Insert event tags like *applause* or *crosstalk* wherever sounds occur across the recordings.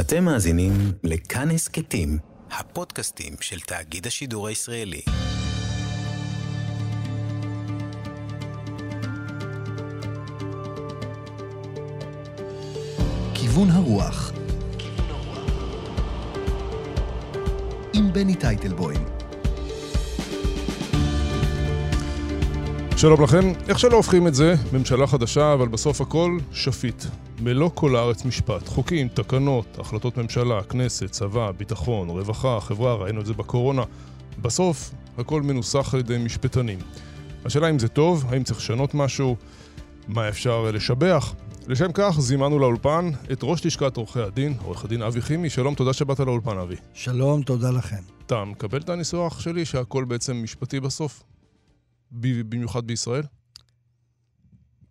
אתם מאזינים לכאן הסכתים, הפודקאסטים של תאגיד השידור הישראלי. כיוון הרוח עם בני טייטלבוים שלום לכם. איך שלא הופכים את זה, ממשלה חדשה, אבל בסוף הכל שפיט. מלוא כל הארץ משפט. חוקים, תקנות, החלטות ממשלה, כנסת, צבא, ביטחון, רווחה, חברה, ראינו את זה בקורונה. בסוף, הכל מנוסח על ידי משפטנים. השאלה אם זה טוב, האם צריך לשנות משהו, מה אפשר לשבח. לשם כך זימנו לאולפן את ראש לשכת עורכי הדין, עורך הדין אבי חימי. שלום, תודה שבאת לאולפן, אבי. שלום, תודה לכם. אתה מקבל את הניסוח שלי שהכל בעצם משפטי בסוף? במיוחד בישראל?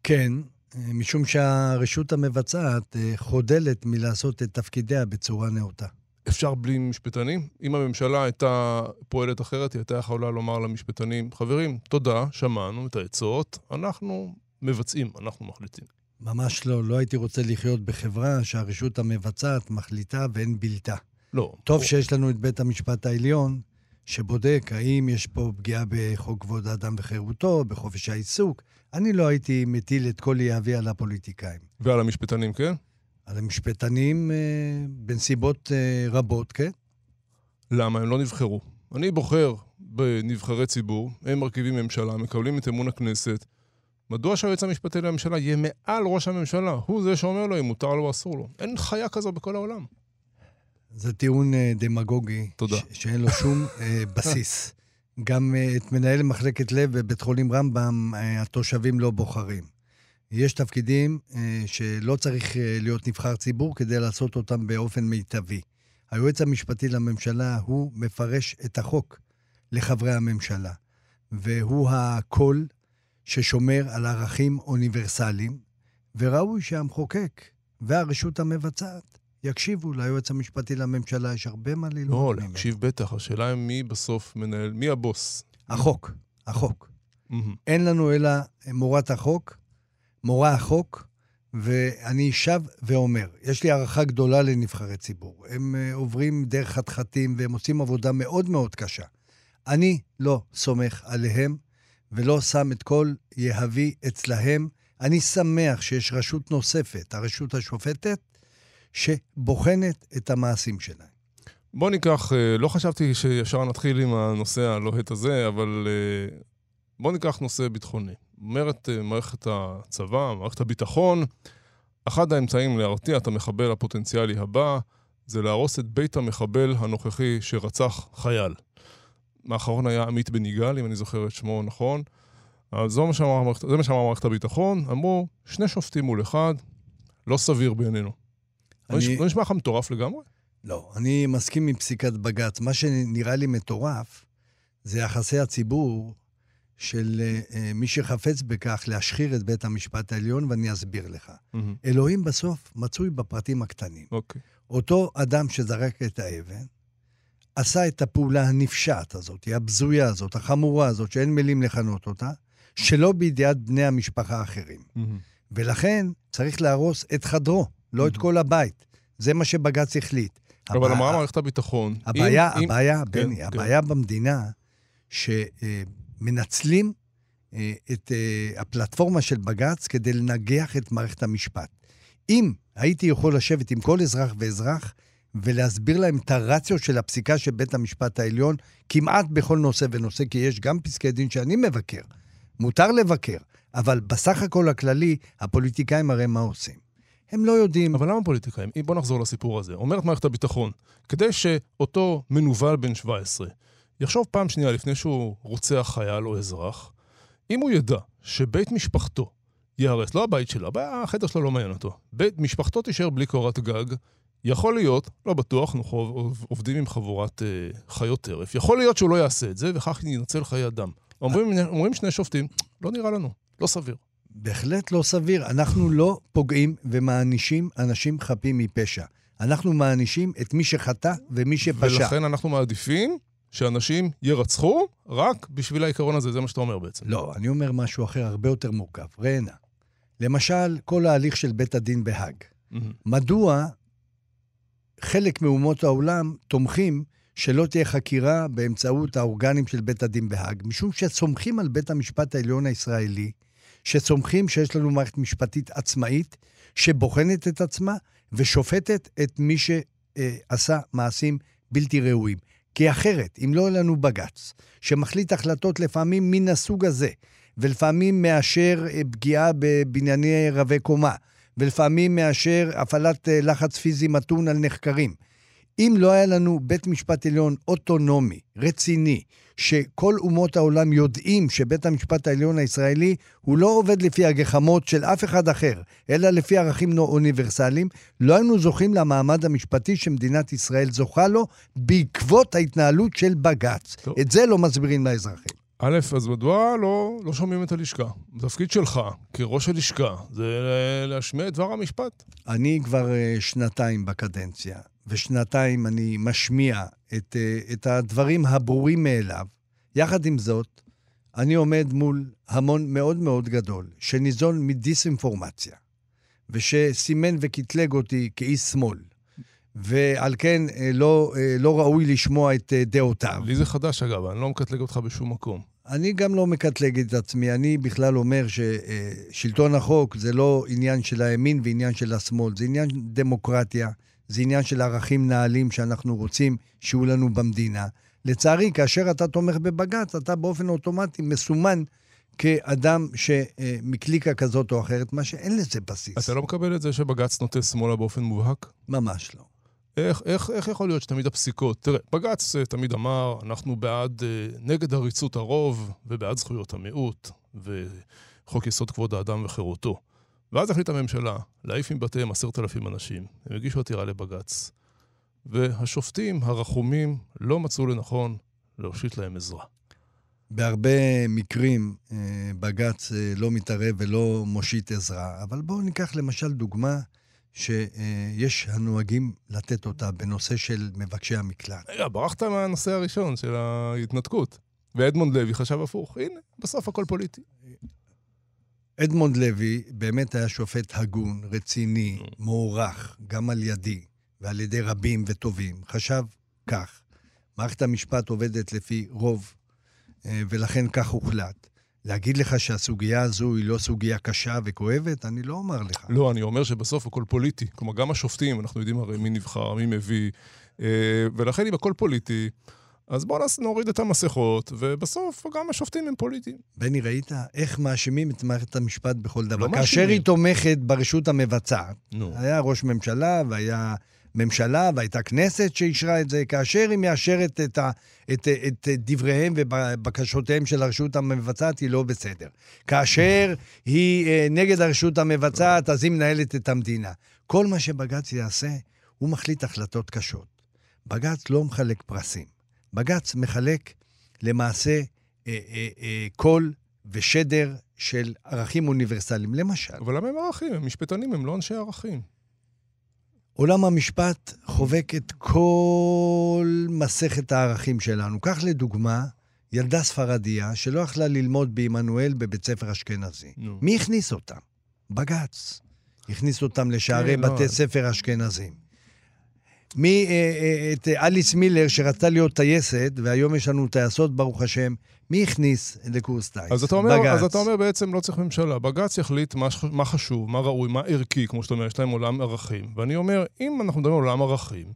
כן, משום שהרשות המבצעת אה, חודלת מלעשות את תפקידיה בצורה נאותה. אפשר בלי משפטנים? אם הממשלה הייתה פועלת אחרת, היא הייתה יכולה לומר למשפטנים, חברים, תודה, שמענו את העצות, אנחנו מבצעים, אנחנו מחליטים. ממש לא, לא הייתי רוצה לחיות בחברה שהרשות המבצעת מחליטה ואין בלתה. לא. טוב או... שיש לנו את בית המשפט העליון, שבודק האם יש פה פגיעה בחוק כבוד האדם וחירותו, בחופש העיסוק. אני לא הייתי מטיל את כל יהבי על הפוליטיקאים. ועל המשפטנים, כן? על המשפטנים אה, בנסיבות אה, רבות, כן. למה? הם לא נבחרו. אני בוחר בנבחרי ציבור, הם מרכיבים ממשלה, מקבלים את אמון הכנסת. מדוע שהיועץ המשפטי לממשלה יהיה מעל ראש הממשלה? הוא זה שאומר לו אם מותר לו או אסור לו. אין חיה כזו בכל העולם. זה טיעון אה, דמגוגי. תודה. שאין לו שום אה, בסיס. *laughs* גם אה, את מנהל מחלקת לב בבית חולים רמב"ם, התושבים לא בוחרים. יש תפקידים שלא צריך להיות נבחר ציבור כדי לעשות אותם באופן מיטבי. היועץ המשפטי לממשלה, הוא מפרש את החוק לחברי הממשלה, והוא הקול ששומר על ערכים אוניברסליים, וראוי שהמחוקק והרשות המבצעת יקשיבו ליועץ המשפטי לממשלה, יש הרבה מה ללמוד לא, ממנו. להקשיב בטח. השאלה היא מי בסוף מנהל, מי הבוס? החוק, החוק. מהמם. אין לנו אלא מורת החוק, מורה החוק, ואני שב ואומר, יש לי הערכה גדולה לנבחרי ציבור. הם אה, עוברים דרך חתחתים והם עושים עבודה מאוד מאוד קשה. אני לא סומך עליהם ולא שם את כל יהבי אצלהם. אני שמח שיש רשות נוספת, הרשות השופטת, שבוחנת את המעשים שלהם. בוא ניקח, אה, לא חשבתי שישר נתחיל עם הנושא הלוהט הזה, אבל אה, בוא ניקח נושא ביטחוני. אומרת אה, מערכת הצבא, מערכת הביטחון, אחד האמצעים להרתיע את המחבל הפוטנציאלי הבא זה להרוס את בית המחבל הנוכחי שרצח חייל. האחרון היה עמית בן יגאל, אם אני זוכר את שמו נכון. אז זה מה שאמרה מערכת הביטחון, אמרו, שני שופטים מול אחד, לא סביר בעינינו. אני- לא נשמע לך מטורף לגמרי? לא, אני מסכים עם פסיקת בג"ץ. מה שנראה לי מטורף זה יחסי הציבור של אה, מי שחפץ בכך להשחיר את בית המשפט העליון, ואני אסביר לך. מהמם. אלוהים בסוף מצוי בפרטים הקטנים. אוקיי. אותו אדם שזרק את האבן, עשה את הפעולה הנפשעת הזאת, הבזויה הזאת, החמורה הזאת, שאין מילים לכנות אותה, שלא בידיעת בני המשפחה האחרים. מהמם. ולכן צריך להרוס את חדרו, לא את כל הבית. זה מה שבג"ץ החליט. אבל אמרה מערכת הביטחון... הבעיה, הבעיה, כן, בני, כן. הבעיה במדינה, שמנצלים אה, את אה, הפלטפורמה של בג"ץ כדי לנגח את מערכת המשפט. אם הייתי יכול לשבת עם כל אזרח ואזרח ולהסביר להם את הרציו של הפסיקה של בית המשפט העליון, כמעט בכל נושא ונושא, כי יש גם פסקי דין שאני מבקר, מותר לבקר, אבל בסך הכל הכללי, הפוליטיקאים הרי מה עושים? הם לא יודעים... אבל למה פוליטיקאים? בוא נחזור לסיפור הזה. אומרת מערכת הביטחון, כדי שאותו מנוול בן 17 יחשוב פעם שנייה לפני שהוא רוצח חייל או אזרח, אם הוא ידע שבית משפחתו ייהרס, לא הבית שלו, החדר שלו לא מעניין אותו, בית משפחתו תישאר בלי קורת גג, יכול להיות, לא בטוח, אנחנו עובדים עם חבורת אה, חיות טרף, יכול להיות שהוא לא יעשה את זה, וכך ינצל חיי אדם. אומרים, אומרים שני שופטים, לא נראה לנו, לא סביר. בהחלט לא סביר. אנחנו לא פוגעים ומענישים אנשים חפים מפשע. אנחנו מענישים את מי שחטא ומי שפשע. ולכן אנחנו מעדיפים שאנשים ירצחו רק בשביל העיקרון הזה, זה מה שאתה אומר בעצם. לא, אני אומר משהו אחר, הרבה יותר מורכב. ראה נא. למשל, כל ההליך של בית הדין בהאג. מהמם. מדוע חלק מאומות העולם תומכים שלא תהיה חקירה באמצעות האורגנים של בית הדין בהאג, משום שסומכים על בית המשפט העליון הישראלי, שסומכים שיש לנו מערכת משפטית עצמאית, שבוחנת את עצמה ושופטת את מי שעשה מעשים בלתי ראויים. כי אחרת, אם לא יהיה לנו בג"ץ, שמחליט החלטות לפעמים מן הסוג הזה, ולפעמים מאשר אה, פגיעה בבנייני רבי קומה, ולפעמים מאשר הפעלת אה, לחץ פיזי מתון על נחקרים. אם לא היה לנו בית משפט עליון אוטונומי, רציני, שכל אומות העולם יודעים שבית המשפט העליון הישראלי הוא לא עובד לפי הגחמות של אף אחד אחר, אלא לפי ערכים אוניברסליים, לא היינו זוכים למעמד המשפטי שמדינת ישראל זוכה לו בעקבות ההתנהלות של בג"ץ. טוב. את זה לא מסבירים לאזרחים. א', אז מדוע לא, לא שומעים את הלשכה? התפקיד שלך, כראש הלשכה, זה להשמיע את דבר המשפט. אני כבר uh, שנתיים בקדנציה, ושנתיים אני משמיע את, uh, את הדברים הברורים מאליו. יחד עם זאת, אני עומד מול המון מאוד מאוד גדול, שניזון מדיסאינפורמציה, ושסימן וקטלג אותי כאיש שמאל. ועל כן אה, לא, אה, לא ראוי לשמוע את אה, דעותיו. לי זה חדש, אגב, אני לא מקטלג אותך בשום מקום. אני גם לא מקטלג את עצמי. אני בכלל אומר ששלטון החוק זה לא עניין של הימין ועניין של השמאל, זה עניין דמוקרטיה, זה עניין של ערכים נעלים שאנחנו רוצים שיהיו לנו במדינה. לצערי, כאשר אתה תומך בבג"ץ, אתה באופן אוטומטי מסומן כאדם שמקליקה כזאת או אחרת, מה שאין לזה בסיס. אתה לא מקבל את זה שבג"ץ נוטה שמאלה באופן מובהק? ממש לא. איך, איך, איך יכול להיות שתמיד הפסיקות... תראה, בג"ץ אה, תמיד אמר, אנחנו בעד, אה, נגד עריצות הרוב ובעד זכויות המיעוט וחוק יסוד כבוד האדם וחירותו. ואז החליטה הממשלה להעיף מבתיהם עשרת אלפים אנשים. הם הגישו עתירה לבג"ץ. והשופטים הרחומים לא מצאו לנכון להושיט להם עזרה. בהרבה מקרים אה, בג"ץ לא מתערב ולא מושיט עזרה, אבל בואו ניקח למשל דוגמה שיש הנוהגים לתת אותה בנושא של מבקשי המקלט. רגע, ברחת מהנושא הראשון של ההתנתקות. ואדמונד לוי חשב הפוך. הנה, בסוף הכל פוליטי. אדמונד לוי באמת היה שופט הגון, רציני, מוערך, גם על ידי ועל ידי רבים וטובים. חשב כך, מערכת המשפט עובדת לפי רוב, אה, ולכן כך הוחלט. להגיד לך שהסוגיה הזו היא לא סוגיה קשה וכואבת? אני לא אומר לך. לא, אני אומר שבסוף הכל פוליטי. כלומר, גם השופטים, אנחנו יודעים הרי מי נבחר, מי מביא, אה, ולכן אם הכל פוליטי, אז בואו נוריד את המסכות, ובסוף גם השופטים הם פוליטיים. בני, ראית איך מאשימים את מערכת המשפט בכל דבר? לא כאשר מאשימים. היא תומכת ברשות המבצעת, נו. היה ראש ממשלה והיה ממשלה והייתה כנסת שאישרה את זה, כאשר היא מאשרת את, ה, את, את דבריהם ובקשותיהם של הרשות המבצעת, היא לא בסדר. כאשר היא אה, נגד הרשות המבצעת, אז היא מנהלת את המדינה. כל מה שבג"ץ יעשה, הוא מחליט החלטות קשות. בג"ץ לא מחלק פרסים. בג"ץ מחלק למעשה אה, אה, אה, קול ושדר של ערכים אוניברסליים. למשל... אבל למה הם ערכים? הם משפטנים, הם לא אנשי ערכים. עולם המשפט חובק את כל מסכת הערכים שלנו. קח לדוגמה, ילדה ספרדיה שלא יכלה ללמוד בעמנואל בבית ספר אשכנזי. נו. מי הכניס אותם? בג"ץ. הכניס אותם לשערי כן, בתי לא. ספר אשכנזים. אה, אה, את אליס מילר, שרצתה להיות טייסת, והיום יש לנו טייסות, ברוך השם, מי הכניס לקורס טייס? אז אתה אומר, בגץ. אז אתה אומר בעצם לא צריך ממשלה. בג"ץ יחליט מה, מה חשוב, מה ראוי, מה ערכי, כמו שאתה אומר, יש להם עולם ערכים. ואני אומר, אם אנחנו מדברים על עולם ערכים,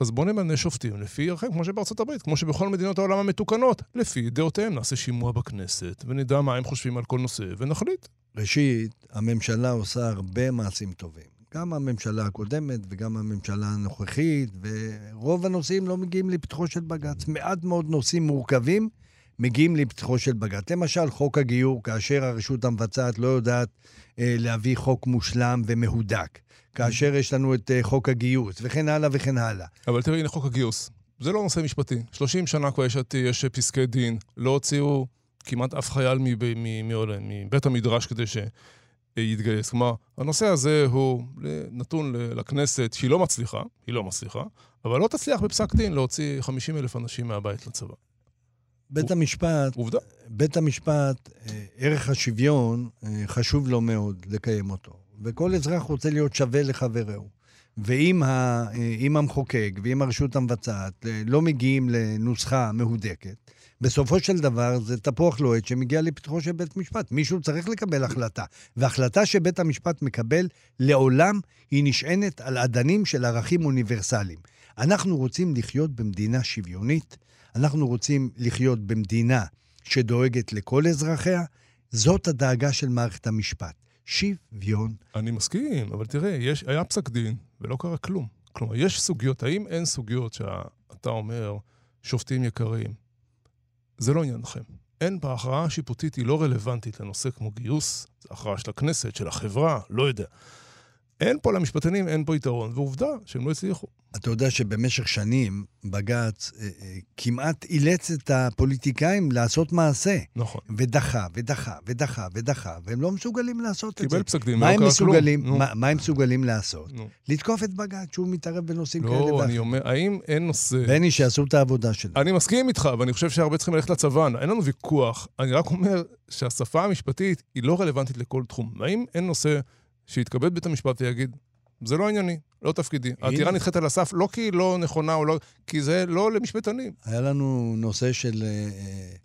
אז בואו נמנה שופטים לפי ערכים, כמו שבארצות הברית, כמו שבכל מדינות העולם המתוקנות, לפי דעותיהם. נעשה שימוע בכנסת, ונדע מה הם חושבים על כל נושא, ונחליט. ראשית, הממשלה עושה הרבה מעשים טובים. גם הממשלה הקודמת וגם הממשלה הנוכחית, ורוב הנושאים לא מגיעים לפתחו של בג"ץ. מעט מאוד נושאים מורכבים מגיעים לפתחו של בג"ץ. למשל, חוק הגיור, כאשר הרשות המבצעת לא יודעת אה, להביא חוק מושלם ומהודק. כאשר יש לנו את אה, חוק הגיוס, וכן הלאה וכן הלאה. אבל תראי, הנה חוק הגיוס. זה לא נושא משפטי. 30 שנה כבר יש, יש פסקי דין, לא הוציאו כמעט אף חייל מבית המדרש כדי ש... יתגייס. כלומר, הנושא הזה הוא נתון לכנסת שהיא לא מצליחה, היא לא מצליחה, אבל לא תצליח בפסק דין להוציא 50 אלף אנשים מהבית לצבא. בית המשפט, עובדה. בית המשפט, אה, ערך השוויון, אה, חשוב לו מאוד לקיים אותו. וכל אזרח רוצה להיות שווה לחברהו. ואם ה, אם המחוקק ואם הרשות המבצעת אה, לא מגיעים לנוסחה מהודקת, בסופו של דבר זה תפוח לוהט שמגיע לפתחו של בית משפט. מישהו צריך לקבל החלטה. והחלטה שבית המשפט מקבל, לעולם היא נשענת על אדנים של ערכים אוניברסליים. אנחנו רוצים לחיות במדינה שוויונית, אנחנו רוצים לחיות במדינה שדואגת לכל אזרחיה, זאת הדאגה של מערכת המשפט. שוויון. אני מסכים, אבל תראה, יש, היה פסק דין ולא קרה כלום. כלומר, יש סוגיות, האם אין סוגיות שאתה אומר, שופטים יקרים, זה לא עניינכם. אין בהכרעה השיפוטית, היא לא רלוונטית לנושא כמו גיוס, זו הכרעה של הכנסת, של החברה, לא יודע. אין פה למשפטנים, אין פה יתרון, ועובדה שהם לא הצליחו. אתה יודע שבמשך שנים בג"ץ אה, אה, כמעט אילץ את הפוליטיקאים לעשות מעשה. נכון. ודחה, ודחה, ודחה, ודחה, והם לא מסוגלים לעשות את זה. קיבל פסק דין, לא קרה מסוגלים, כלום. מה, מה הם מסוגלים לעשות? נו. לתקוף את בג"ץ שהוא מתערב בנושאים כאלה לא, אני ואחרים. אומר, האם אין נושא... בני, שיעשו את העבודה שלהם. אני מסכים איתך, ואני חושב שהרבה צריכים ללכת לצבא, אין לנו ויכוח. אני רק אומר שהשפה המשפטית היא לא רלוונטית לכל תחום. האם אין נושא שיתכבד בית המשפט ויגיד, זה לא ענייני, לא תפקידי. העתירה נדחית על הסף לא כי היא לא נכונה או לא... כי זה לא למשפטנים. היה לנו נושא של אה, אה,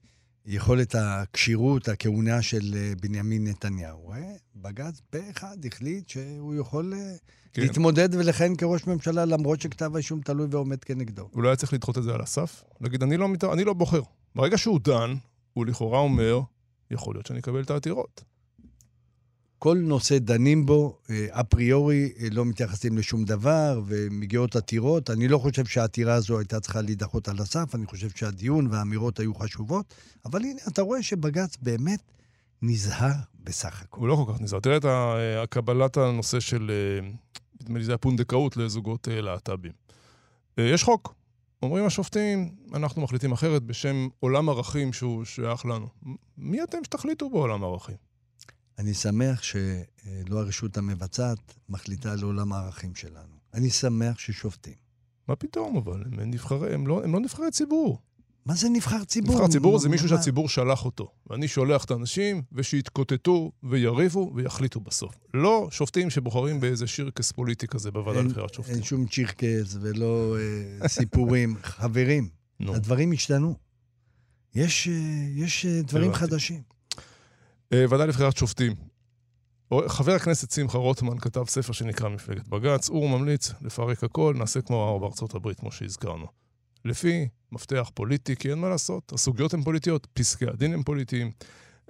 יכולת הכשירות, הכהונה של אה, בנימין נתניהו. אה? בג"ץ פה אחד החליט שהוא יכול אה, כן. להתמודד ולכהן כראש ממשלה, למרות שכתב האישום תלוי ועומד כנגדו. אולי היה צריך לדחות את זה על הסף, להגיד, אני לא, מת... אני לא בוחר. ברגע שהוא דן, הוא לכאורה אומר, יכול להיות שאני אקבל את העתירות. כל נושא דנים בו, אה, אפריורי אה, לא מתייחסים לשום דבר, ומגיעות עתירות. אני לא חושב שהעתירה הזו הייתה צריכה להידחות על הסף, אני חושב שהדיון והאמירות היו חשובות, אבל הנה, אתה רואה שבג"ץ באמת נזהר בסך הכל. הוא לא כל כך נזהר. תראה את ה- קבלת הנושא של, אה, נדמה לי זה הפונדקאות לזוגות אה, להט"בים. אה, יש חוק. אומרים השופטים, אנחנו מחליטים אחרת בשם עולם ערכים שהוא שייך לנו. מי אתם שתחליטו בעולם ערכים? אני שמח שלא הרשות המבצעת מחליטה על עולם הערכים שלנו. אני שמח ששופטים. מה פתאום, אבל הם, נבחרי, הם, לא, הם לא נבחרי ציבור. מה זה נבחר ציבור? נבחר ציבור זה מישהו מה- שהציבור שלח אותו. ואני שולח את האנשים, ושיתקוטטו ויריבו ויחליטו בסוף. לא שופטים שבוחרים באיזה שירקס פוליטי כזה בוועדה לבחירת שופטים. אין שום צ'ירקס ולא אה, סיפורים. *laughs* חברים. הדברים השתנו. יש, אה, יש אה, דברים. חדשים. אה, ועדה לבחירת שופטים. חבר הכנסת שמחה רוטמן כתב ספר שנקרא מפלגת בג"ץ, הוא ממליץ לפרק הכל, נעשה כמו בארצות הברית, כמו שהזכרנו. לפי מפתח פוליטי, כי אין מה לעשות, הסוגיות הן פוליטיות, פסקי הדין הם פוליטיים.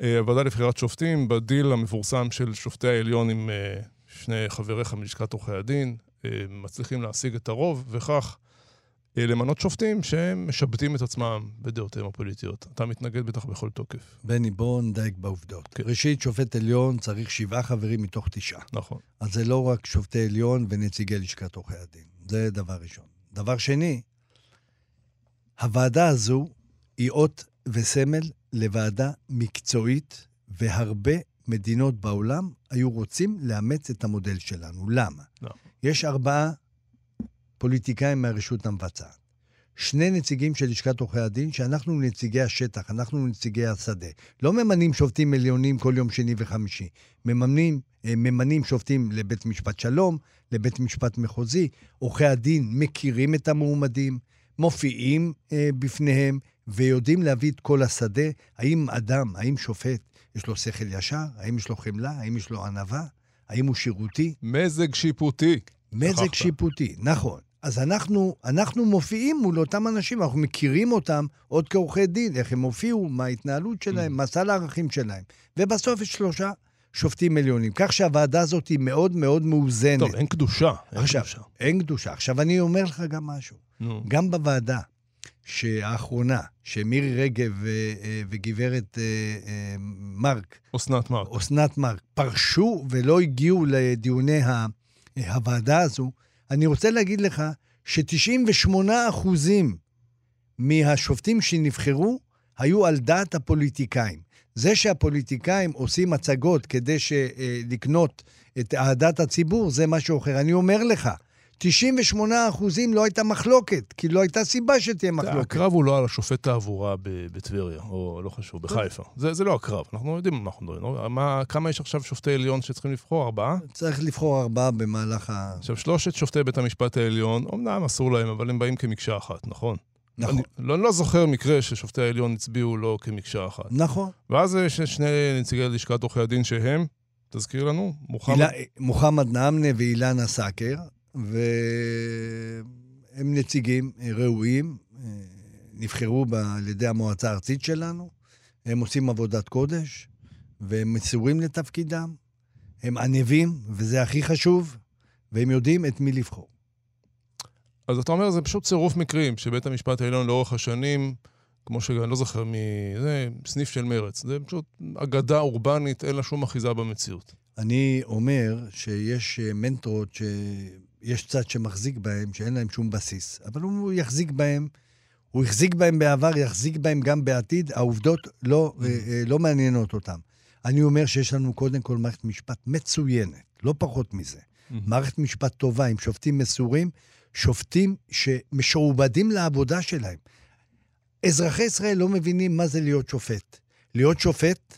אה, הוועדה לבחירת שופטים, בדיל המפורסם של שופטי העליון עם אה, שני חבריך מלשכת עורכי הדין, מצליחים להשיג את הרוב, וכך למנות שופטים שהם משבטים את עצמם בדעותיהם הפוליטיות. אתה מתנגד בטח בכל תוקף. בני, בואו נדייק בעובדות. כן. ראשית, שופט עליון צריך שבעה חברים מתוך תשעה. נכון. אז זה לא רק שופטי עליון ונציגי לשכת עורכי הדין. זה דבר ראשון. דבר שני, הוועדה הזו היא אות וסמל לוועדה מקצועית, והרבה מדינות בעולם היו רוצים לאמץ את המודל שלנו. למה? לא. יש ארבעה פוליטיקאים מהרשות המבצעת. שני נציגים של לשכת עורכי הדין, שאנחנו נציגי השטח, אנחנו נציגי השדה. לא ממנים שופטים עליונים כל יום שני וחמישי. ממנים, אה, ממנים שופטים לבית משפט שלום, לבית משפט מחוזי. עורכי הדין מכירים את המועמדים, מופיעים אה, בפניהם, ויודעים להביא את כל השדה. האם אדם, האם שופט, יש לו שכל ישר? האם יש לו חמלה? האם יש לו ענווה? האם הוא שירותי? מזג שיפוטי. מזג שכחת. שיפוטי, נכון. אז אנחנו, אנחנו מופיעים מול אותם אנשים, אנחנו מכירים אותם עוד כעורכי דין, איך הם הופיעו, מה ההתנהלות שלהם, מה סל הערכים שלהם. ובסוף יש שלושה שופטים עליונים. כך שהוועדה הזאת היא מאוד מאוד מאוזנת. טוב, אין קדושה. אין עכשיו, קדושה. אין קדושה. עכשיו, אני אומר לך גם משהו. נו. גם בוועדה שהאחרונה, שמירי רגב ו- אה, וגברת אה, אה, מרק, אסנת מארק. אסנת מרק, פרשו ולא הגיעו לדיוני הוועדה הזו, אני רוצה להגיד לך ש-98 אחוזים מהשופטים שנבחרו היו על דעת הפוליטיקאים. זה שהפוליטיקאים עושים הצגות כדי אה, לקנות את אהדת הציבור, זה משהו אחר. אני אומר לך, 98 אחוזים לא הייתה מחלוקת, כי לא הייתה סיבה שתהיה מחלוקת. הקרב הוא לא על השופט תעבורה בטבריה, או לא חשוב, בחיפה. זה, זה לא הקרב, אנחנו יודעים מה אנחנו מדברים. לא? מה, כמה יש עכשיו שופטי עליון שצריכים לבחור? ארבעה? צריך לבחור ארבעה במהלך ה... עכשיו, שלושת שופטי בית המשפט העליון, אמנם אסור להם, אבל הם באים כמקשה אחת, נכון? נכון. אני לא, לא זוכר מקרה ששופטי העליון הצביעו לא כמקשה אחת. נכון. ואז יש שני נציגי לשכת עורכי הדין שהם, תזכיר לנו, מוחמד... אילה- מוחמד נאמנה ואילנה סאקר, והם נציגים אה, ראויים, אה, נבחרו ב- על ידי המועצה הארצית שלנו, הם עושים עבודת קודש, והם מסורים לתפקידם, הם ענבים, וזה הכי חשוב, והם יודעים את מי לבחור. אז אתה אומר, זה פשוט צירוף מקרים, שבית המשפט העליון לאורך השנים, כמו שאני לא זוכר מי... זה סניף של מרץ. זה פשוט אגדה אורבנית, אין לה שום אחיזה במציאות. אני אומר שיש אה, מנטרות שיש צד שמחזיק בהם, שאין להם שום בסיס, אבל הוא יחזיק בהם, הוא החזיק בהם בעבר, יחזיק בהם גם בעתיד, העובדות לא, אה, אה, לא מעניינות אותם. אני אומר שיש לנו קודם כל מערכת משפט מצוינת, לא פחות מזה. מערכת משפט טובה, עם שופטים מסורים, שופטים שמשועבדים לעבודה שלהם. אזרחי ישראל לא מבינים מה זה להיות שופט. להיות שופט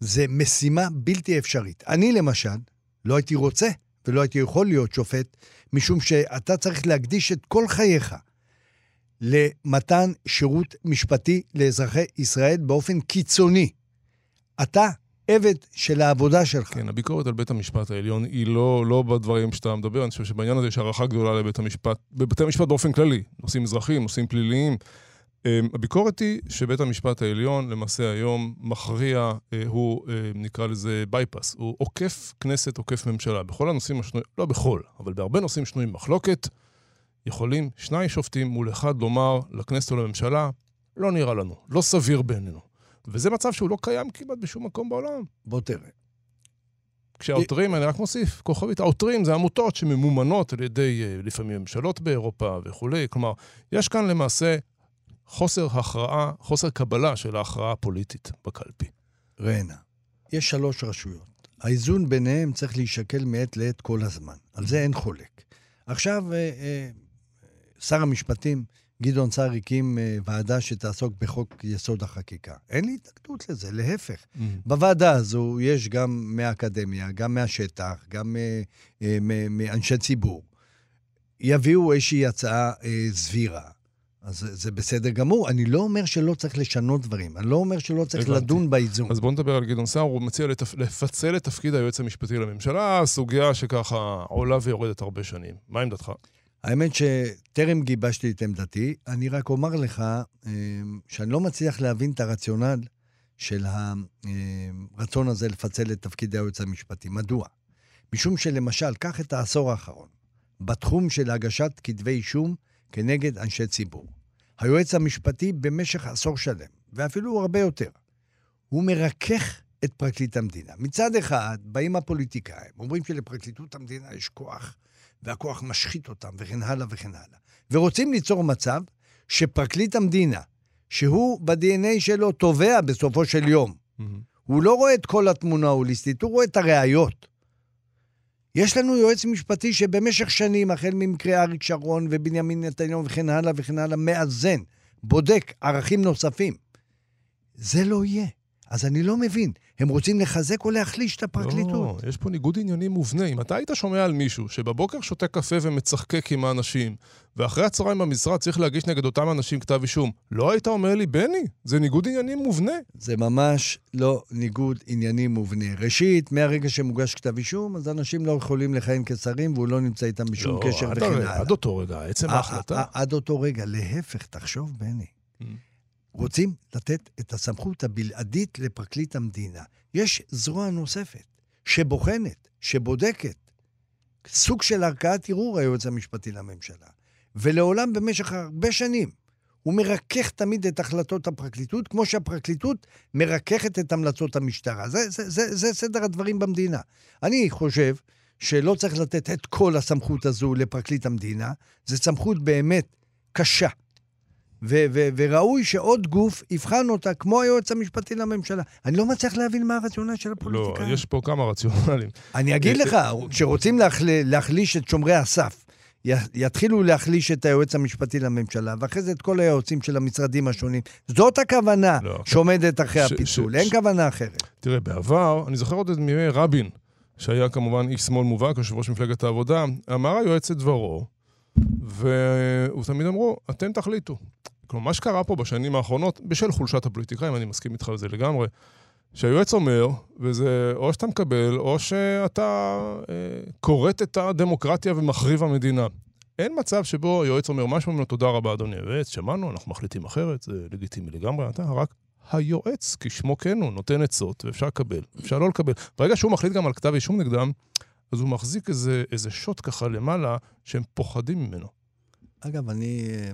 זה משימה בלתי אפשרית. אני למשל, לא הייתי רוצה ולא הייתי יכול להיות שופט, משום שאתה צריך להקדיש את כל חייך למתן שירות משפטי לאזרחי ישראל באופן קיצוני. אתה עבד של העבודה שלך. כן, הביקורת על בית המשפט העליון היא לא, לא בדברים שאתה מדבר, אני חושב שבעניין הזה יש הערכה גדולה לבית המשפט, בבתי המשפט באופן כללי, נושאים אזרחיים, נושאים פליליים. אמ, הביקורת היא שבית המשפט העליון, למעשה היום, מכריע, אה, הוא, אה, נקרא לזה בייפס, הוא עוקף כנסת, עוקף ממשלה. בכל הנושאים השנויים, לא בכל, אבל בהרבה נושאים שנויים במחלוקת, יכולים שניים שופטים מול אחד לומר לכנסת או לממשלה, לא נראה לנו, לא סביר בעינינו. וזה מצב שהוא לא קיים כמעט בשום מקום בעולם. בוא תראה. כשהעותרים, אני רק מוסיף, כוכבית, העותרים זה עמותות שממומנות על ידי אה, לפעמים ממשלות באירופה וכולי. כלומר, יש כאן למעשה חוסר הכרעה, חוסר קבלה של ההכרעה הפוליטית בקלפי. רנה, יש שלוש רשויות. האיזון ביניהם צריך להישקל מעת לעת כל הזמן. על זה אין חולק. עכשיו, אה, אה, שר המשפטים גדעון סער הקים אה, ועדה שתעסוק בחוק יסוד החקיקה. אין לי התנגדות לזה, להפך. בוועדה הזו יש גם מהאקדמיה, גם מהשטח, גם מאנשי ציבור. יביאו איזושהי הצעה אה, סבירה. אז זה- בסדר גמור. אני לא אומר שלא צריך לשנות דברים. אני לא אומר שלא צריך הבנתי. לדון באיזון. אז בואו נדבר על גדעון סער, הוא מציע לתפ... לפצל את תפקיד היועץ המשפטי לממשלה, סוגיה שככה עולה ויורדת הרבה שנים. מה עמדתך? האמת שטרם גיבשתי את עמדתי, אני רק אומר לך אה, שאני לא מצליח להבין את הרציונל של הרצון הזה לפצל את תפקיד היועץ המשפטי. מדוע? משום שלמשל, קח את העשור האחרון, בתחום של הגשת כתבי אישום כנגד אנשי ציבור. היועץ המשפטי במשך עשור שלם, ואפילו הרבה יותר, הוא מרכך את פרקליט המדינה. מצד אחד, באים הפוליטיקאים, אומרים שלפרקליטות המדינה יש כוח, והכוח משחית אותם, וכן הלאה וכן הלאה. ורוצים ליצור מצב שפרקליט המדינה, שהוא ב-DNA שלו תובע בסופו של יום, הוא לא רואה את כל התמונה ההוליסטית, הוא רואה את הראיות. יש לנו יועץ משפטי שבמשך שנים, החל ממקרה אריק שרון ובנימין נתניהו וכן הלאה וכן הלאה, מאזן, בודק ערכים נוספים. זה לא יהיה. אז אני לא מבין, הם רוצים לחזק או להחליש את הפרקליטות? לא, יש פה ניגוד עניינים מובנה. אם אתה היית שומע על מישהו שבבוקר שותה קפה ומצחקק עם האנשים, ואחרי הצהריים במשרד צריך להגיש נגד אותם אנשים כתב אישום, לא היית אומר לי, בני, זה ניגוד עניינים מובנה. זה ממש לא ניגוד עניינים מובנה. ראשית, מהרגע שמוגש כתב אישום, אז אנשים לא יכולים לכהן כשרים, והוא לא נמצא איתם בשום לא, קשר וכן הלאה. עד אותו רגע, עצם ההחלטה. עד אותו רגע. להפך, תחשוב, בני. רוצים לתת את הסמכות הבלעדית לפרקליט המדינה. יש זרוע נוספת, שבוחנת, שבודקת. סוג של ערכאת ערעור, היועץ המשפטי לממשלה. ולעולם, במשך הרבה שנים, הוא מרכך תמיד את החלטות הפרקליטות, כמו שהפרקליטות מרככת את המלצות המשטרה. זה, זה, זה, זה סדר הדברים במדינה. אני חושב שלא צריך לתת את כל הסמכות הזו לפרקליט המדינה. זו סמכות באמת קשה. ו- ו- וראוי שעוד גוף יבחן אותה, כמו היועץ המשפטי לממשלה. אני לא מצליח להבין מה הרציונל של לא, הפוליטיקאים. יש פה כמה רציונלים. אני אגיד אה, לך, כשרוצים להחל... להחליש את שומרי הסף, יתחילו להחליש את היועץ המשפטי לממשלה, ואחרי זה את כל היועצים של המשרדים השונים. זאת הכוונה לא. שעומדת אחרי ש- הפיצול, ש- אין ש- כוונה אחרת. תראה, בעבר, אני זוכר עוד את מימי רבין, שהיה כמובן איש שמאל מובהק, יושב ראש מפלגת העבודה, אמר היועץ את דברו, והוא תמיד אמרו, אתם תחליטו. כלומר, מה שקרה פה בשנים האחרונות, בשל חולשת הפוליטיקאים, אני מסכים איתך על זה לגמרי, שהיועץ אומר, וזה או שאתה מקבל, או שאתה אה, כורת את הדמוקרטיה ומחריב המדינה. אין מצב שבו היועץ אומר משהו, אומר לו, תודה רבה, אדוני היועץ, שמענו, אנחנו מחליטים אחרת, זה לגיטימי לגמרי, אתה רק היועץ, כשמו כן הוא, נותן עצות, ואפשר לקבל, אפשר לא לקבל. ברגע שהוא מחליט גם על כתב אישום נגדם, אז הוא מחזיק איזה, איזה שוט ככה למעלה, שהם פוחדים ממנו. אגב, אני אה,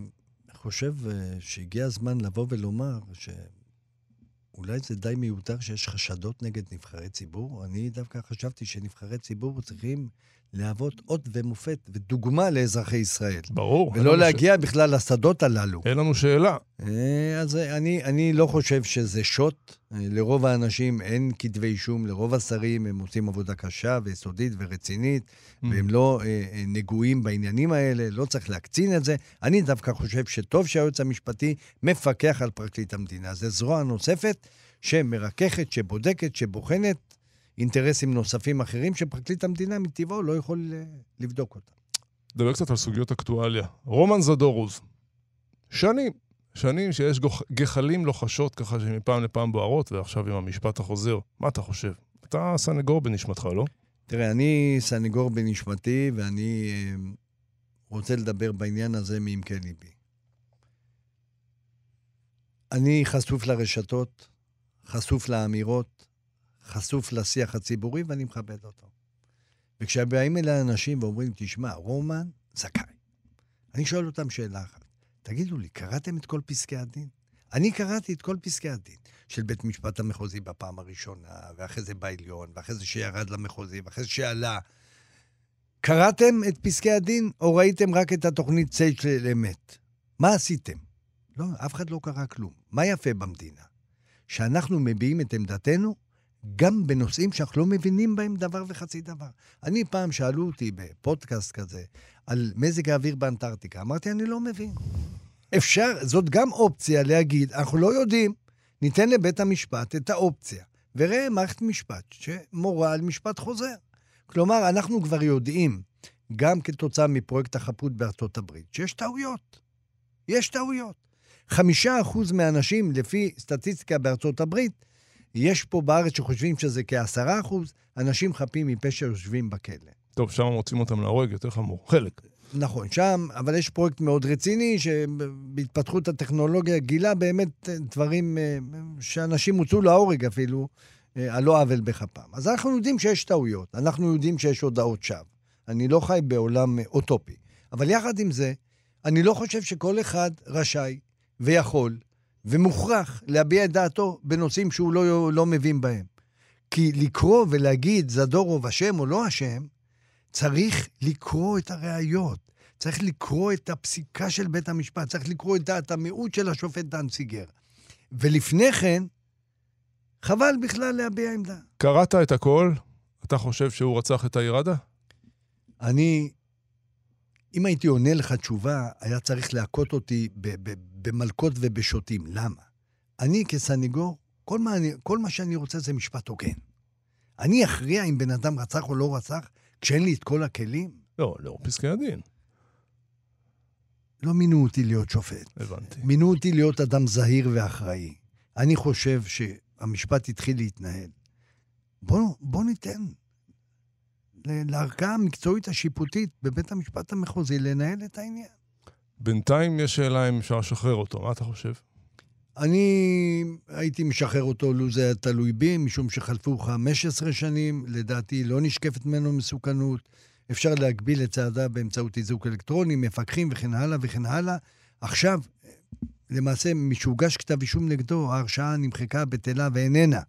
חושב אה, שהגיע הזמן לבוא ולומר שאולי זה די מיותר שיש חשדות נגד נבחרי ציבור. אני דווקא חשבתי שנבחרי ציבור צריכים להוות אות ומופת ודוגמה לאזרחי ישראל. ברור. ולא להגיע בכלל לשדות הללו. ש... אין לנו שאלה. אה, אז אני, אני לא חושב שזה שוט. אה, לרוב האנשים אין כתבי אישום, לרוב השרים הם עושים עבודה קשה ויסודית ורצינית, Mm. והם לא אה, אה, נגועים בעניינים האלה, לא צריך להקצין את זה. אני דווקא חושב שטוב שהיועץ המשפטי מפקח על פרקליט המדינה. זו זרוע נוספת שמרככת, שבודקת, שבוחנת אינטרסים נוספים אחרים, שפרקליט המדינה מטבעו לא יכול אה, לבדוק אותם. נדבר קצת על סוגיות אקטואליה. רומן זדורוב, שנים, שנים שיש גחלים לוחשות ככה שמפעם לפעם בוערות, ועכשיו עם המשפט החוזר. מה אתה חושב? אתה סנגור בנשמתך, לא? תראה, אני סנגור בנשמתי, ואני אה, רוצה לדבר בעניין הזה מעמקי ליבי. אני חשוף לרשתות, חשוף לאמירות, חשוף לשיח הציבורי, ואני מכבד אותו. וכשבאים אליי אנשים ואומרים, תשמע, רומן זכאי. אני שואל אותם שאלה אחת, תגידו לי, קראתם את כל פסקי הדין? אני קראתי את כל פסקי הדין של בית משפט המחוזי בפעם הראשונה, ואחרי זה בעליון, ואחרי זה שירד למחוזי, ואחרי זה שעלה. קראתם את פסקי הדין, או ראיתם רק את התוכנית צייד של אמת? מה עשיתם? לא, אף אחד לא קרא כלום. מה יפה במדינה? שאנחנו מביעים את עמדתנו גם בנושאים שאנחנו לא מבינים בהם דבר וחצי דבר. אני, פעם שאלו אותי בפודקאסט כזה על מזג האוויר באנטארקטיקה, אמרתי, אני לא מבין. אפשר, זאת גם אופציה להגיד, אנחנו לא יודעים, ניתן לבית המשפט את האופציה. וראה מערכת משפט שמורה על משפט חוזר. כלומר, אנחנו כבר יודעים, גם כתוצאה מפרויקט החפות בארצות הברית, שיש טעויות. יש טעויות. חמישה אחוז מהאנשים, לפי סטטיסטיקה בארצות הברית, יש פה בארץ שחושבים שזה כעשרה אחוז, אנשים חפים מפשע יושבים בכלא. טוב, שם מוצאים אותם להורג, יותר חמור. חלק. נכון, שם, אבל יש פרויקט מאוד רציני, שבהתפתחות הטכנולוגיה גילה באמת אה, דברים אה, שאנשים הוצאו להורג אפילו, אה, על לא עוול בכפם. אז אנחנו יודעים שיש טעויות, אנחנו יודעים שיש הודאות שווא. אני לא חי בעולם אוטופי. אבל יחד עם זה, אני לא חושב שכל אחד רשאי ויכול ומוכרח להביע את דעתו בנושאים שהוא לא, לא מבין בהם. כי לקרוא ולהגיד זדורוב אשם או לא אשם, צריך לקרוא את הראיות, צריך לקרוא את הפסיקה של בית המשפט, צריך לקרוא את דעת המיעוט של השופט דנציגר. ולפני כן, חבל בכלל להביע עמדה. קראת את הכל, אתה חושב שהוא רצח את האיראדה? אני, אם הייתי עונה לך תשובה, היה צריך להכות אותי במלקות ובשוטים. למה? אני כסניגור, כל מה, אני, כל מה שאני רוצה זה משפט הוגן. אני אכריע אם בן אדם רצח או לא רצח, כשאין לי את כל הכלים? לא, לא, פסקי הדין. לא מינו אותי להיות שופט. הבנתי. מינו אותי להיות אדם זהיר ואחראי. אני חושב שהמשפט התחיל להתנהל. בוא, בוא ניתן לערכאה המקצועית השיפוטית בבית המשפט המחוזי לנהל את העניין. בינתיים יש שאלה אם אפשר לשחרר אותו, מה אתה חושב? אני הייתי משחרר אותו לו זה היה תלוי בי, משום שחלפו 15 שנים, לדעתי לא נשקפת ממנו מסוכנות. אפשר להגביל את צעדיו באמצעות איזוק אלקטרוני, מפקחים וכן הלאה וכן הלאה. עכשיו, למעשה, משהוגש כתב אישום נגדו, ההרשעה נמחקה, בטלה ואיננה.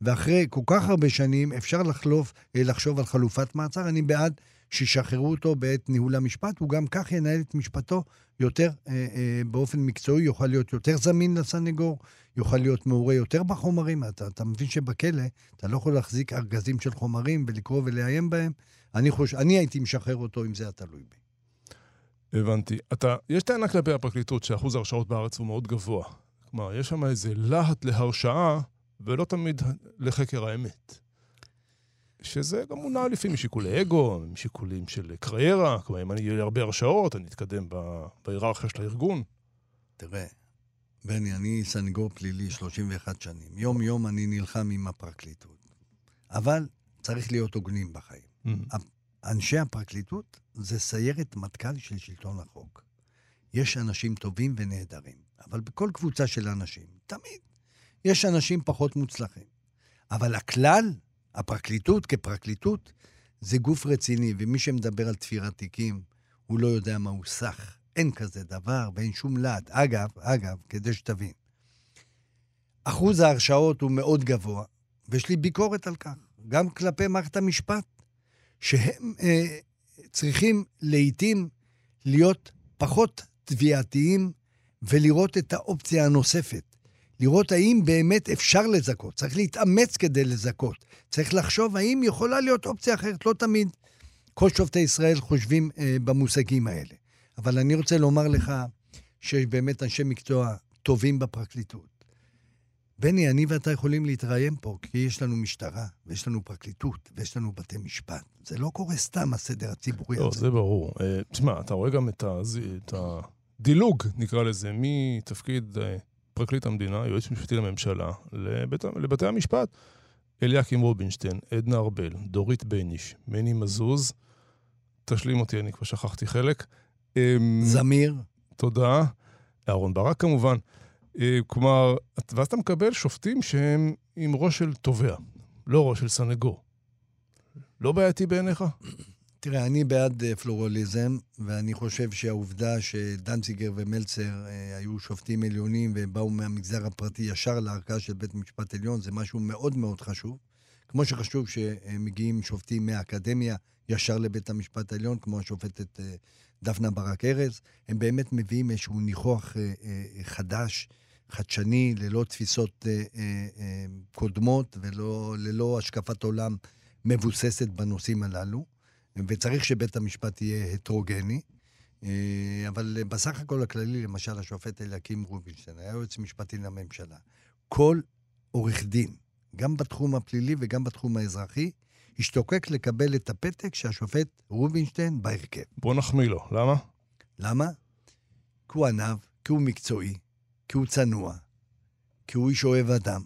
ואחרי כל כך הרבה שנים אפשר לחלוף, אה, לחשוב על חלופת מעצר. אני בעד שישחררו אותו בעת ניהול המשפט, הוא גם כך ינהל את משפטו יותר, אה, אה, באופן מקצועי, יוכל להיות יותר זמין לסנגור, יוכל להיות מעורה יותר בחומרים. אתה, אתה מבין שבכלא אתה לא יכול להחזיק ארגזים של חומרים ולקרוא ולעיין בהם. אני, חוש... אני הייתי משחרר אותו אם זה היה תלוי בי. הבנתי. אתה, יש טענה כלפי הפרקליטות שאחוז ההרשעות בארץ הוא מאוד גבוה. כלומר, יש שם איזה להט להרשעה, ולא תמיד לחקר האמת. שזה גם מונע לפעמים משיקולי אגו, משיקולים של קריירה, כלומר, אם אני אהיה לי הרבה הרשעות, אני אתקדם בהיררכיה של הארגון. תראה, בני, אני סנגור פלילי 31 שנים. יום-יום אני נלחם עם הפרקליטות. אבל צריך להיות הוגנים בחיים. Mm. אנשי הפרקליטות זה סיירת מטכ"ל של שלטון החוק. יש אנשים טובים ונהדרים, אבל בכל קבוצה של אנשים, תמיד, יש אנשים פחות מוצלחים. אבל הכלל, הפרקליטות כפרקליטות, זה גוף רציני, ומי שמדבר על תפירת תיקים, הוא לא יודע מה הוא סח. אין כזה דבר ואין שום להט. אגב, אגב, כדי שתבין, אחוז ההרשעות הוא מאוד גבוה, ויש לי ביקורת על כך, גם כלפי מערכת המשפט, שהם אה, צריכים לעתים להיות פחות תביעתיים ולראות את האופציה הנוספת. לראות האם באמת אפשר לזכות. צריך להתאמץ כדי לזכות. צריך לחשוב האם יכולה להיות אופציה אחרת. לא תמיד כל שופטי ישראל חושבים אה, במושגים האלה. אבל אני רוצה לומר לך שיש באמת אנשי מקצוע טובים בפרקליטות. בני, אני ואתה יכולים להתראיין פה, כי יש לנו משטרה, ויש לנו פרקליטות, ויש לנו בתי משפט. זה לא קורה סתם, הסדר הציבורי לא, הזה. זה ברור. אה, תשמע, אתה רואה גם. את הדילוג, נקרא לזה, מתפקיד אה, פרקליט המדינה, יועץ משפטי לממשלה, לבית... לבתי המשפט. אליקים רובינשטיין, עדנה ארבל, דורית בייניש, מני מזוז, תשלים אותי, אני כבר שכחתי חלק. אמ, זמיר, תודה. אהרון ברק כמובן. אה, כלומר, ואז אתה מקבל שופטים שהם עם ראש של תובע, לא ראש של סנגור. לא בעייתי בעיניך? תראה, אני בעד אה, פלורליזם, ואני חושב שהעובדה שדנציגר ומלצר אה, היו שופטים עליונים ובאו מהמגזר הפרטי ישר לערכאה של בית משפט עליון, זה משהו מאוד מאוד חשוב. כמו שחשוב שמגיעים שופטים מהאקדמיה ישר לבית המשפט העליון, כמו השופטת אה, דפנה ברק ארז, הם באמת מביאים איזשהו ניחוח חדש, חדשני, ללא תפיסות קודמות וללא השקפת עולם מבוססת בנושאים הללו. וצריך שבית המשפט יהיה הטרוגני. אה, אבל בסך הכל הכללי, למשל, השופט אליקים רובינשטיין היה יועץ משפטי לממשלה. כל עורך דין, גם בתחום הפלילי וגם בתחום האזרחי, השתוקק לקבל את הפתק שהשופט רובינשטיין בהרכב. בוא נחמיא לו. למה? למה? כי הוא עניו, כי הוא מקצועי, כי הוא צנוע, כי הוא איש אוהב אדם.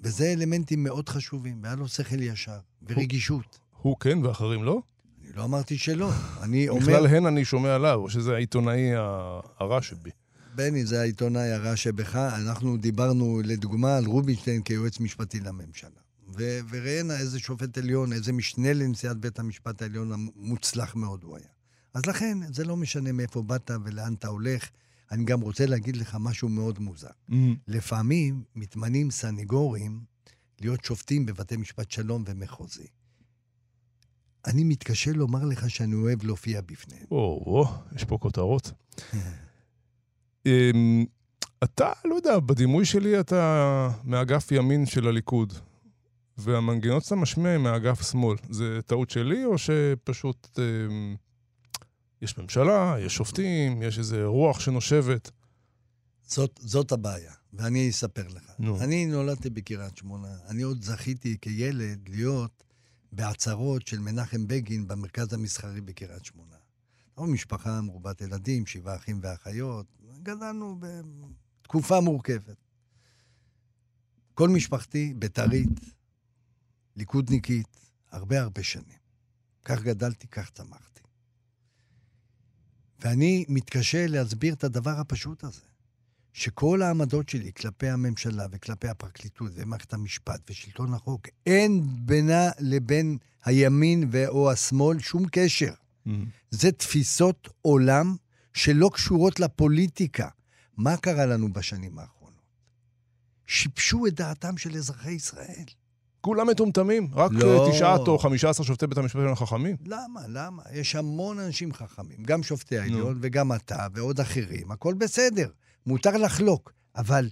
וזה אלמנטים מאוד חשובים, והיה לו שכל ישר, ורגישות. הוא כן ואחרים לא? אני לא אמרתי שלא. אני *laughs* אומר... בכלל הן אני שומע עליו, או שזה העיתונאי הרע שבי. בני, זה העיתונאי הרע שבך. אנחנו דיברנו, לדוגמה, על רובינשטיין כיועץ משפטי לממשלה. ו- וראינה איזה שופט עליון, איזה משנה לנשיאת בית המשפט העליון המוצלח מאוד הוא היה. אז לכן, זה לא משנה מאיפה באת ולאן אתה הולך. אני גם רוצה להגיד לך משהו מאוד מוזר. לפעמים מתמנים סניגורים להיות שופטים בבתי משפט שלום ומחוזי. אני מתקשה לומר לך שאני אוהב להופיע בפניהם. או, או, יש פה כותרות. *laughs* אמ, אתה, לא יודע, בדימוי שלי אתה מאגף ימין של הליכוד, והמנגינות שאתה משמיע הם מאגף שמאל. זה טעות שלי, או שפשוט אמ, יש ממשלה, יש שופטים, יש איזה רוח שנושבת? זאת, זאת הבעיה, ואני אספר לך. נו. אני נולדתי בקריית שמונה. אני עוד זכיתי כילד להיות בעצרות של מנחם בגין במרכז המסחרי בקריית שמונה. אנחנו משפחה מרובת ילדים, שבעה אחים ואחיות. גדלנו בתקופה מורכבת. כל משפחתי בית"רית, ליכודניקית, הרבה הרבה שנים. כך גדלתי, כך צמחתי. ואני מתקשה להסביר את הדבר הפשוט הזה. שכל העמדות שלי כלפי הממשלה וכלפי הפרקליטות ומערכת המשפט ושלטון החוק, אין בינה לבין הימין ו/או השמאל שום קשר. זה תפיסות עולם שלא קשורות לפוליטיקה. מה קרה לנו בשנים האחרונות? שיבשו את דעתם של אזרחי ישראל. כולם מטומטמים? רק לא. תשעת או חמישה עשר שופטי בית המשפט העליון חכמים? למה? למה? יש המון אנשים חכמים, גם שופטי העליון וגם אתה ועוד אחרים, הכל בסדר, מותר לחלוק, אבל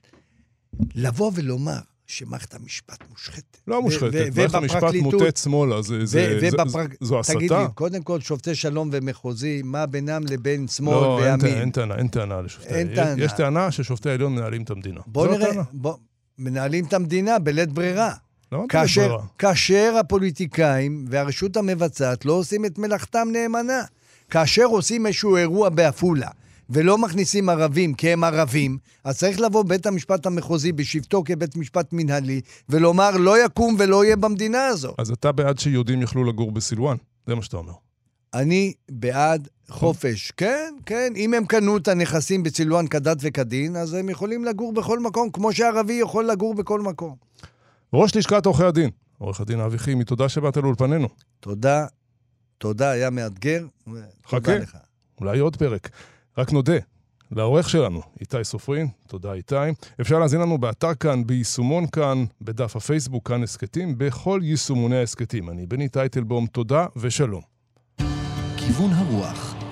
לבוא ולומר שמערכת המשפט מושחתת. לא מושחתת, מערכת המשפט מוטט שמאלה, זה- זה- ובפרק- זו תגיד לי, הסתה? קודם כל, שופטי שלום ומחוזי, מה בינם לבין שמאל לא, וימין? אין טענה, אין טענה לשופטי. אין טענה. יש טענה ששופטי העליון מנהלים את המדינה. בוא נראה. בוא, מנהלים את המדינה בלית ברירה. לא כאשר, ברירה. כאשר הפוליטיקאים והרשות המבצעת לא עושים את מלאכתם נאמנה. כאשר עושים איזשהו אירוע בעפולה ולא מכניסים ערבים כי הם ערבים, אז צריך לבוא בית המשפט המחוזי בשבתו כבית משפט מנהלי ולומר לא יקום ולא יהיה במדינה הזו. אז אתה בעד שיהודים יוכלו לגור בסילואן? זה מה שאתה אומר. אני בעד חופש. כן, כן, אם הם קנו את הנכסים בסילואן כדת וכדין, אז הם יכולים לגור בכל מקום, כמו שערבי יכול לגור בכל מקום. ראש לשכת עורכי הדין, עורך הדין אבי חימי, תודה שבאת לאולפנינו. תודה, תודה, היה מאתגר. חכה. אולי עוד פרק. רק נודה לעורך שלנו, איתי סופרין, תודה איתי. אפשר להזין לנו באתר כאן, ביישומון כאן, בדף הפייסבוק כאן הסכתים, בכל יישומוני ההסכתים. אני בני טייטלבום, תודה ושלום. כיוון הרוח